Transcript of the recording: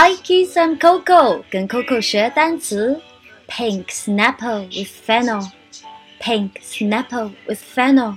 Hi kids, I'm Coco，跟 Coco 学单词。Pink snapper with fennel. Pink snapper with fennel.